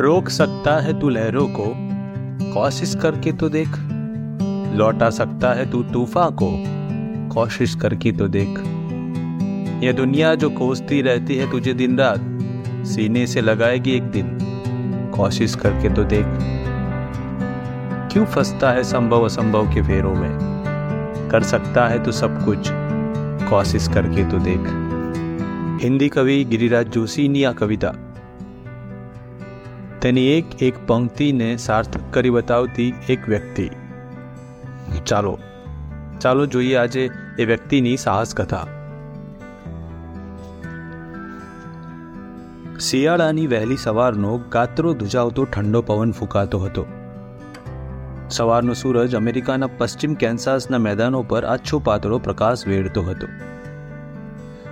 रोक सकता है तू लहरों को। कोशिश करके तो देख। लौटा सकता है तू तूफा को। कोशिश करके तो देख। यह दुनिया जो कोसती रहती है तुझे दिन रात, सीने से लगाएगी एक दिन। कोशिश करके तो देख। क्यों फंसता है संभव असंभव के फेरों में? कर सकता है तो सब कुछ। कोशिश करके तो देख। हिंदी कवि गिरिराज जोशी, निया कविता। તેની એક એક પંક્તિને સાર્થક કરી બતાવતી એક વ્યક્તિ. ચાલો ચાલો જોઈએ આજે એ વ્યક્તિની સાહસ કથા. શિયાળાની વહેલી સવારનો ગાત્રો ધુજાવતો ઠંડો પવન ફૂંકાતો હતો. સવારનો સૂરજ અમેરિકાના પશ્ચિમ કેન્સાસના મેદાનો પર આછો પાતળો પ્રકાશ વેડતો હતો.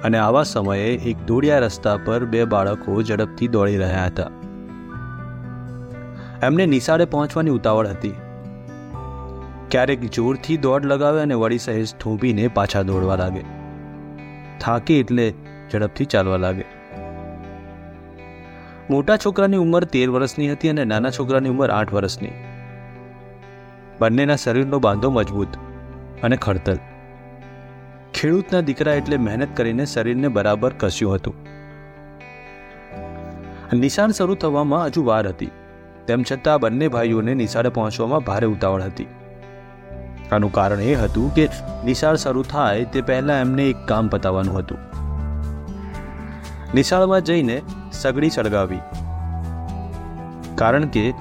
અને આવા સમયે એક દોડિયા રસ્તા પર બે બાળકો ઝડપથી દોડી રહ્યા હતા. એમને નિશાળે પહોંચવાની ઉતાવળ હતી. ક્યારેક જોરથી દોડ લગાવે અને વળી સહેજ થોભીને પાછા દોડવા લાગે. થાકી એટલે ઝડપથી ચાલવા લાગે. મોટા છોકરાની ઉંમર તેર વર્ષની હતી અને નાના છોકરાની ઉંમર આઠ વર્ષની. બંનેના શરીરનો બાંધો મજબૂત અને ખડતલ. ખેડૂતના દીકરા એટલે મહેનત કરીને શરીરને બરાબર કસ્યું હતું. નિશાન શરૂ થવામાં હજુ વાર હતી. તેમ છતાં બંને ભાઈઓને નિશાળે પહોંચવામાં ભારે ઉતાવળ હતી. આનું કારણ એ હતું કે નિશાળ શરૂ થાય તે પહેલાં એમને એક કામ પતાવવાનું હતું. નિશાળમાં જઈને સગડી સળગાવી. કારણ કે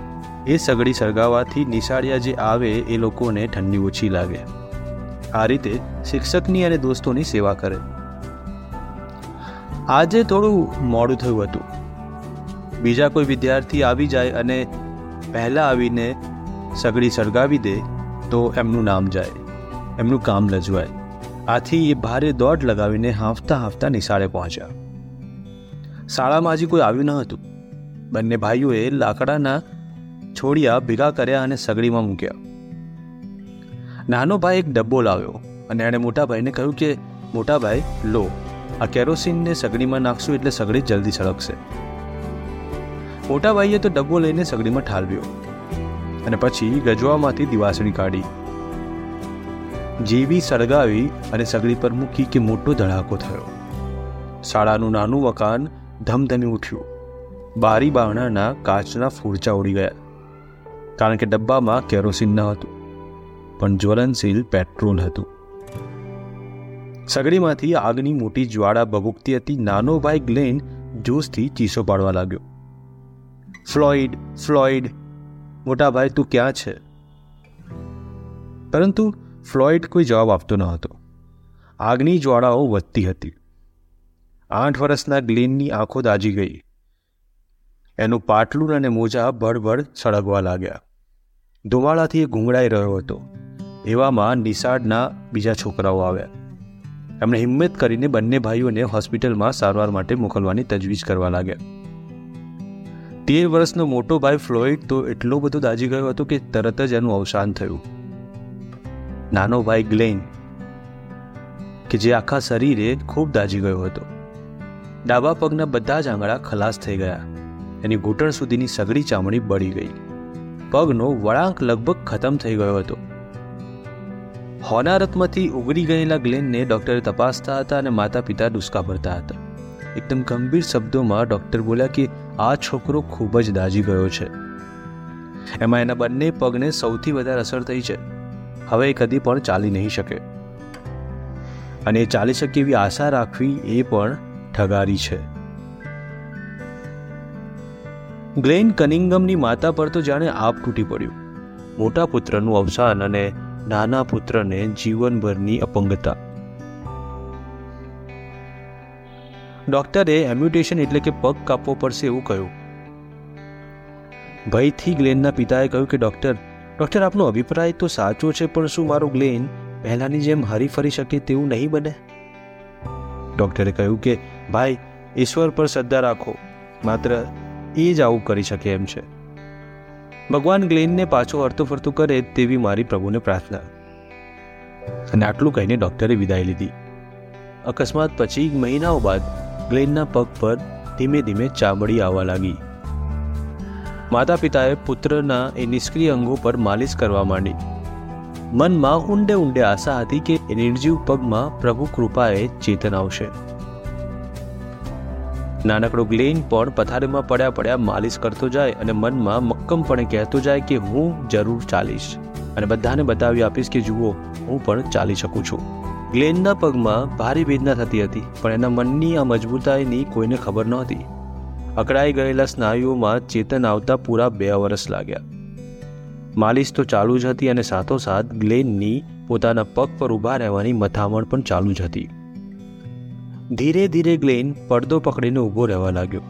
એ સગડી સળગાવવાથી નિશાળિયા જે આવે એ લોકોને ઠંડી ઓછી લાગે. આ રીતે શિક્ષકની અને દોસ્તોની સેવા કરે. આજે થોડું મોડું થયું હતું. બીજા કોઈ વિદ્યાર્થી આવી જાય અને પહેલાં આવીને સગડી સળગાવી દે, તો એમનું નામ જાય, એમનું કામ લજવાય. આથી એ ભારે દોડ લગાવીને હાંફતા હાંફતા નિશાળે પહોંચ્યા. શાળામાં હજી કોઈ આવ્યું ન હતું. બંને ભાઈઓએ લાકડાના છોડિયા ભેગા કર્યા અને સગડીમાં મૂક્યા. નાનો ભાઈ એક ડબ્બો લાવ્યો અને એણે મોટા ભાઈને કહ્યું કે, મોટા ભાઈ, લો, આ કેરોસીનને સગડીમાં નાખશું એટલે સગડી જલ્દી સળગશે. મોટા ભાઈએ તો ડબ્બો લઈને સગડીમાં ઠાલવ્યો અને પછી ગજવામાંથી દિવાસણી કાઢી. જેવી સળગાવી અને સગડી પર મૂકી કે મોટો ધડાકો થયો. શાળાનું નાનું મકાન ધમધમી ઉઠ્યું. બારી બારણાના કાચના ફૂરચા ઉડી ગયા. કારણ કે ડબ્બામાં કેરોસીન ન હતું, પણ જ્વલનશીલ પેટ્રોલ હતું. સગડીમાંથી આગની મોટી જ્વાળા ભભૂકતી હતી નાનો ભાઈ ગ્લેન જોશથી ચીસો પાડવા લાગ્યો. ફ્લોઇડ ફ્લોઇડ મોટા ભાઈ તું ક્યાં છે? પરંતુ ફ્લોઇડ કોઈ જવાબ આપતો ન હતો. આગની જ્વાળાઓ વધતી હતી. આઠ વર્ષના ગ્લેનની આંખો દાજી ગઈ. એનું પાટલું અને મોજા ભડભડ સળગવા લાગ્યા. ધુમાળાથી એ ઘૂંઘળાઈ રહ્યો હતો. એવામાં નિશાળના બીજા છોકરાઓ આવ્યા. એમણે હિંમત કરીને બંને ભાઈઓને હોસ્પિટલમાં સારવાર માટે મોકલવાની તજવીજ કરવા લાગ્યા. તેર વર્ષનો મોટો ભાઈ ફ્લોઇડ તો એટલો બધો દાજી ગયો હતો કે તરત જ એનું અવસાન થયું. નાનો ભાઈ ગ્લેન, કે જે આખા શરીરે ખૂબ દાજી ગયો હતો. ડાબા પગના બધા જ આંગળા ખલાસ થઈ ગયા. એની ઘૂંટણ સુધીની સગડી ચામડી બળી ગઈ. પગનો વળાંક લગભગ ખતમ થઈ ગયો હતો. હોનારતમાંથી ઉગરી ગયેલા ગ્લેનને ડૉક્ટરે તપાસતા હતા અને માતા પિતા ડુસકા ભરતા હતા. એકદમ ગંભીર શબ્દોમાં ડૉક્ટર બોલ્યા કે આ છોકરો ખૂબ જ દાજી ગયો છે. એમાં એના બંને પગને સૌથી વધારે અસર થઈ છે. હવે એ કદી પણ ચાલી નહીં શકે. અને એ ચાલી શકે એવી આશા રાખવી એ પણ ઠગારી છે. ગ્લેન કનિંગમની માતા પર તો જાણે આપ તૂટી પડ્યું. મોટા પુત્રનું અવસાન અને નાના પુત્રને જીવનભરની અપંગતા. ડોક્ટરે એમ્યુટેશન એટલે કે પગ કાપવો પડશે એવું કહ્યું. ભયથી ગ્લેનના પિતાએ કહ્યું કે, ડોક્ટર ડોક્ટર, આપનો અભિપ્રાય તો સાચો છે, પણ શું મારો ગ્લેન પહેલાની જેમ હરી ફરી શકે તેવું નહીં બને? ડોક્ટરે કહ્યું કે, ભાઈ, ઈશ્વર પર શ્રદ્ધા રાખો. માત્ર એ જ આવું કરી શકે એમ છે. ભગવાન ગ્લેનને પાછો હરતું ફરતું કરે તેવી મારી પ્રભુને પ્રાર્થના. અને આટલું કહીને ડૉક્ટરે વિદાય લીધી. અકસ્માત પછી મહિનાઓ બાદ ગ્લેનના પગ પર ધીમે ધીમે ચામડી આવવા લાગી. માતા પિતાએ પુત્રના એ નિષ્ક્રિય અંગો પર માલિશ કરવા માંડી. મનમાં ઊંડે ઊંડે આશા હતી કે એ નિર્જીવ પગમાં પ્રભુ કૃપાએ ચેતન આવશે. નાનકડો ગ્લેન પણ પથારીમાં પડ્યા પડ્યા માલિશ કરતો જાય અને મનમાં મક્કમપણે કહેતો જાય કે હું જરૂર ચાલીશ. અને બધાને બતાવી આપીશ કે જુઓ, હું પણ ચાલી શકું છું. ગ્લેનના પગમાં ભારે વેદના થતી હતી, પણ એના મનની આ મજબૂતાઈની કોઈને ખબર નહોતી. અકળાઈ ગયેલા સ્નાયુઓમાં ચેતન આવતા પૂરા બે વર્ષ લાગ્યા. માલિશ તો ચાલુ જ હતી અને સાથોસાથ ગ્લેનની પોતાના પગ પર ઊભા રહેવાની મથામણ પણ ચાલુ જ હતી. ધીરે ધીરે ગ્લેન પડદો પકડીને ઊભો રહેવા લાગ્યો.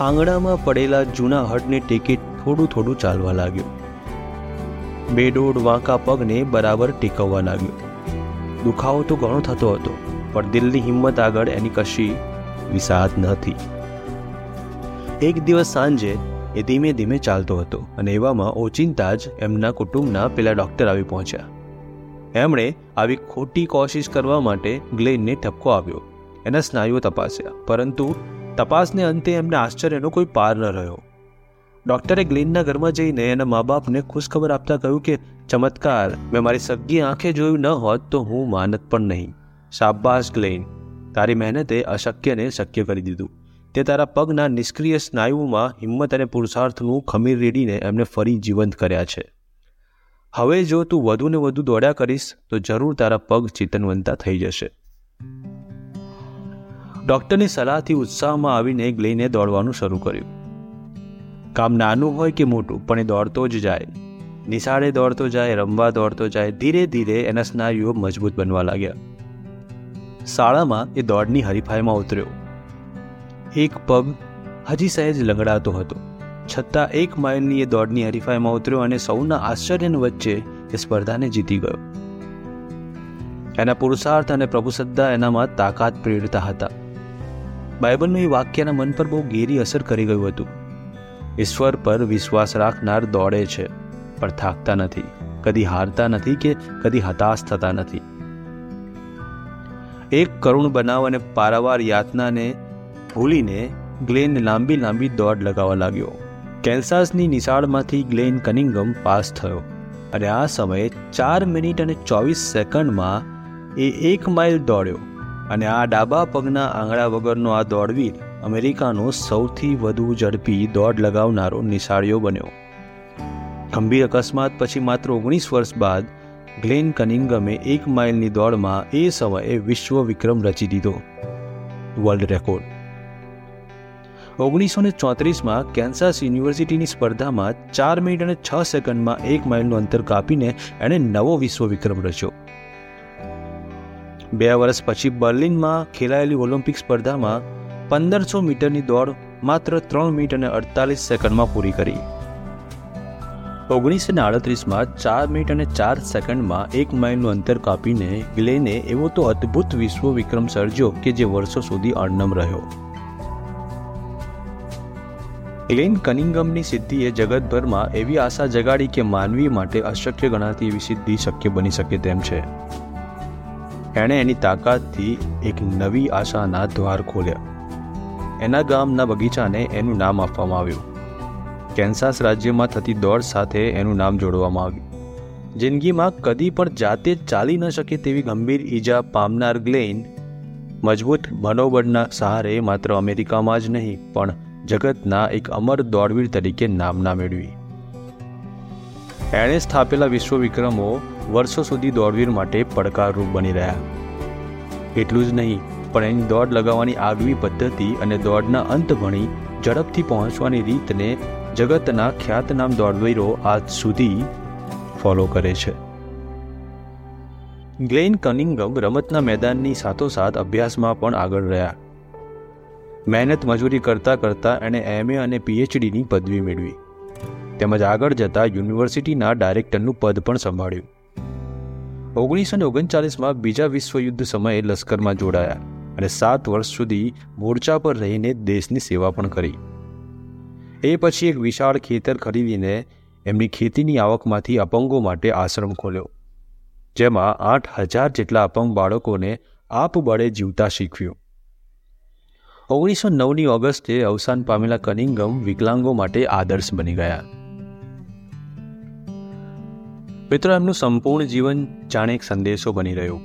આંગણામાં પડેલા જૂના હડને ટેકે થોડું થોડું ચાલવા લાગ્યો. બેડોડ વાંકા પગને બરાબર ટેકવવા લાગ્યો. દુખાવો તો ઘણો થતો હતો, પણ દિલની હિંમત આગળ એની કશી વિસાદ નથી એક દિવસ સાંજે એ ધીમે ધીમે ચાલતો હતો અને એવામાં ઓચિંતા જ એમના કુટુંબના પેલા ડૉક્ટર આવી પહોંચ્યા. એમણે આવી ખોટી કોશિશ કરવા માટે ગ્લેનને ઠપકો આવ્યો એના સ્નાયુઓ તપાસ્યા, પરંતુ તપાસને અંતે એમને આશ્ચર્યનો કોઈ પાર ન રહ્યો. ડૉક્ટરે ગ્લેનના ઘરમાં જઈને એના મા બાપને ખુશખબર આપતા કહ્યું કે, ચમત્કાર, મેં મારી સગી આંખે જોયું ન હોત તો હું માનત પણ નહીં. શાબાશ, ગ્લેન. તારી મહેનતે અશક્યને શક્ય કરી દીધું. તે તારા પગના નિષ્ક્રિય સ્નાયુમાં હિંમત અને પુરુષાર્થનું ખમીર રેડીને એમને ફરી જીવંત કર્યા છે. હવે જો તું વધુ ને વધુ દોડ્યા કરીશ, તો જરૂર તારા પગ ચેતનવંતા થઈ જશે. ડૉક્ટરની સલાહથી ઉત્સાહમાં આવીને ગ્લેને દોડવાનું શરૂ કર્યું. કામ નાનું હોય કે મોટું, પણ એ દોડતો જ જાય. નિશાળે દોડતો જાય, રમવા દોડતો જાય, ધીરે ધીરે એના સ્નાયુઓ મજબૂત બનવા લાગ્યા. શાળામાં એ દોડની હરીફાઈમાં ઉતર્યો. એક પગ હજી સહેજ લંગડાતો હતો. છતાં એક માઇલની એ દોડની હરીફાઈમાં ઉતર્યો અને સૌના આશ્ચર્યની વચ્ચે એ સ્પર્ધાને જીતી ગયો. એના પુરુષાર્થ અને પ્રભુસદ્ધા એનામાં તાકાત પ્રેરતા હતા. બાઇબલનું એ વાક્યના મન પર બહુ ગેરી અસર કરી ગયું હતું. ઈશ્વર પર વિશ્વાસ રાખનાર દોડે છે, પણ થાકતા નથી. કદી હારતા નથી કે કદી હતાશ થતા નથી. એક કરુણ બનાવ અને પારાવાર યાતનાને ભૂલીને ગ્લેન લાંબી લાંબી દોડ લગાવવા લાગ્યો. કેન્સાસની નિશાળમાંથી ગ્લેન કનિંગમ પાસ થયો. અને આ સમયે ચાર મિનિટ અને ચોવીસ સેકન્ડમાં એ એક માઇલ દોડ્યો. અને આ ડાબા પગના આંગળા વગરનો આ દોડવીર અમેરિકાનો સૌથી વધુ ઝડપી દોડ લગાવનારો નિશાળીઓ બન્યો. ગંભીર અકસ્માત પછી માત્ર ઓગણીસ વર્ષ બાદ ગ્લેન કનિંગમે એક માઇલની દોડમાં એ સમયે વિશ્વ વિક્રમ રચી દીધો. World record. ઓગણીસો ને ચોત્રીસમાં કેન્સાસ યુનિવર્સિટીની સ્પર્ધામાં ચાર મિનિટ અને છ સેકન્ડમાં એક માઇલનું અંતર કાપીને એણે નવો વિશ્વ વિક્રમ રચ્યો. બે વર્ષ પછી બર્લિનમાં ખેલાયેલી ઓલિમ્પિક સ્પર્ધામાં પંદરસો મીટરની દોડ માત્ર ત્રણ મિનિટ અને અડતાલીસ સેકન્ડમાં પૂરી કરી. ઓગણીસો ને આડત્રીસમાં ચાર મિનિટ અને ચાર સેકન્ડમાં એક માઇલનું અંતર કાપીને ગ્લેને એવો તો અદ્ભુત વિશ્વ વિક્રમ સર્જ્યો કે જે વર્ષો સુધી અણનમ રહ્યો. એલેન કનિંગમની સિદ્ધિએ જગતભરમાં એવી આશા જગાડી કે માનવી માટે અશક્ય ગણાતી એવી સિદ્ધિ શક્ય બની શકે તેમ છે. એણે એની તાકાતથી એક નવી આશાના દ્વાર ખોલ્યા. એના ગામના બગીચાને એનું નામ આપવામાં આવ્યું. કેન્સાસ રાજ્યમાં થતી દોડ સાથે એનું નામ જોડવામાં આવ્યું. જિંદગીમાં કદી પણ જાતે ચાલી ન શકે તેવી ગંભીર ઈજા પામનાર ગ્લેન મજબૂત મનોબળના સહારે માત્ર અમેરિકામાં જ નહીં, પણ જગતના એક અમર દોડવીર તરીકે નામના મેળવી. એણે સ્થાપેલા વિશ્વ વિક્રમો વર્ષો સુધી દોડવીર માટે પડકારરૂપ બની રહ્યા. એટલું જ નહીં પણ એની દોડ લગાવવાની આગવી પદ્ધતિ અને દોડના અંત ભણી ઝડપથી પહોંચવાની રીતને જગતના ખ્યાતનામ દોડવીરો આજ સુધી ફોલો કરે છે. ગ્લેન કનિંગમ રમતના મેદાનની સાથોસાથ અભ્યાસમાં પણ આગળ રહ્યા. મહેનત મજૂરી કરતાં કરતાં એણે એમએ અને પીએચડીની પદવી મેળવી. તેમજ આગળ જતાં યુનિવર્સિટીના ડાયરેક્ટરનું પદ પણ સંભાળ્યું. ઓગણીસો ને ઓગણચાલીસમાં બીજા વિશ્વયુદ્ધ સમયે લશ્કરમાં જોડાયા. અને સાત વર્ષ સુધી મોરચા પર રહીને દેશની સેવા પણ કરી. એ પછી એક વિશાળ ખેતર ખરીદીને એમની ખેતીની આવકમાંથી અપંગો માટે આશ્રમ ખોલ્યો, જેમાં આઠ હજાર જેટલા અપંગ બાળકોને આપબળે જીવતા શીખવ્યું. ઓગણીસો નવની ઓગસ્ટે અવસાન પામેલા કનિંગમ વિકલાંગો માટે આદર્શ બની ગયા. મિત્રો, એમનું સંપૂર્ણ જીવન જાણે એક સંદેશો બની રહ્યો.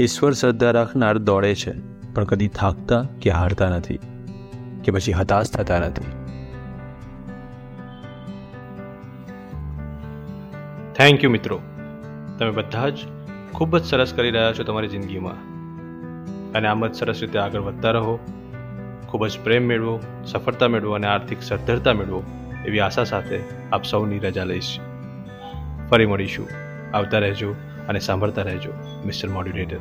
ઈશ્વર શ્રદ્ધા રાખનાર દોડે છે, પણ કદી થાકતા કે હારતા નથી, કે પછી હતાશ થતા નથી. થેન્ક યુ મિત્રો. તમે બધા જ ખૂબ જ સરસ કરી રહ્યા છો તમારી જિંદગીમાં. અને આમ જ સરસ રીતે આગળ વધતા રહો, ખૂબ જ પ્રેમ મેળવો, સફળતા મેળવો અને આર્થિક સદ્ધરતા મેળવો એવી આશા સાથે આપ સૌની રજા લઈશ. ફરી મળીશું. આવતા રહેજો. અને સાંભળતા રહેજો મિસ્ટર મોડ્યુલેટર.